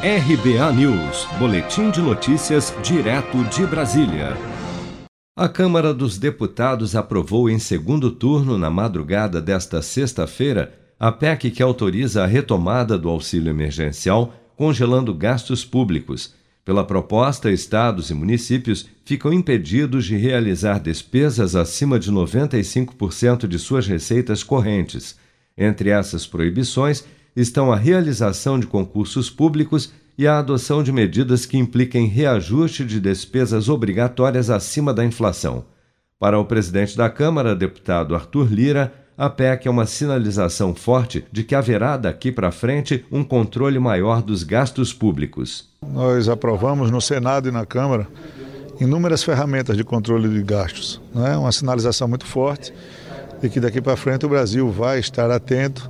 RBA News, Boletim de Notícias, direto de Brasília. A Câmara dos Deputados aprovou em segundo turno, na madrugada desta sexta-feira, a PEC que autoriza a retomada do auxílio emergencial, congelando gastos públicos. Pela proposta, estados e municípios ficam impedidos de realizar despesas acima de 95% de suas receitas correntes. Entre essas proibições estão a realização de concursos públicos e a adoção de medidas que impliquem reajuste de despesas obrigatórias acima da inflação. Para o presidente da Câmara, deputado Arthur Lira, a PEC é uma sinalização forte de que haverá daqui para frente um controle maior dos gastos públicos. Nós aprovamos no Senado e na Câmara inúmeras ferramentas de controle de gastos. É uma sinalização muito forte de que daqui para frente o Brasil vai estar atento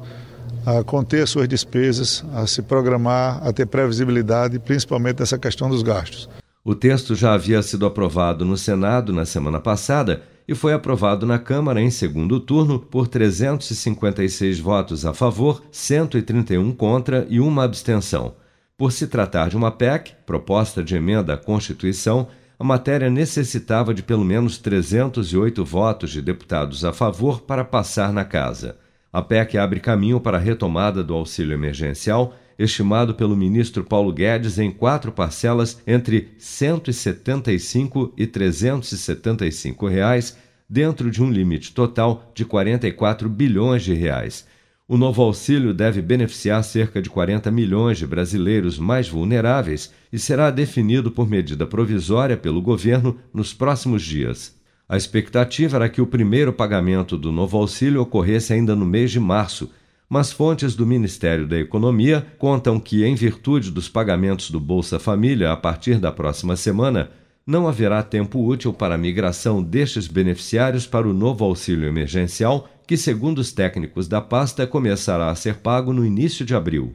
a conter suas despesas, a se programar, a ter previsibilidade, principalmente dessa questão dos gastos. O texto já havia sido aprovado no Senado na semana passada e foi aprovado na Câmara em segundo turno por 356 votos a favor, 131 contra e uma abstenção. Por se tratar de uma PEC, proposta de emenda à Constituição, a matéria necessitava de pelo menos 308 votos de deputados a favor para passar na casa. A PEC abre caminho para a retomada do auxílio emergencial, estimado pelo ministro Paulo Guedes em quatro parcelas entre R$ 175 e 375 reais, dentro de um limite total de 44 bilhões de reais. O novo auxílio deve beneficiar cerca de 40 milhões de brasileiros mais vulneráveis e será definido por medida provisória pelo governo nos próximos dias. A expectativa era que o primeiro pagamento do novo auxílio ocorresse ainda no mês de março, mas fontes do Ministério da Economia contam que, em virtude dos pagamentos do Bolsa Família a partir da próxima semana, não haverá tempo útil para a migração destes beneficiários para o novo auxílio emergencial, que, segundo os técnicos da pasta, começará a ser pago no início de abril.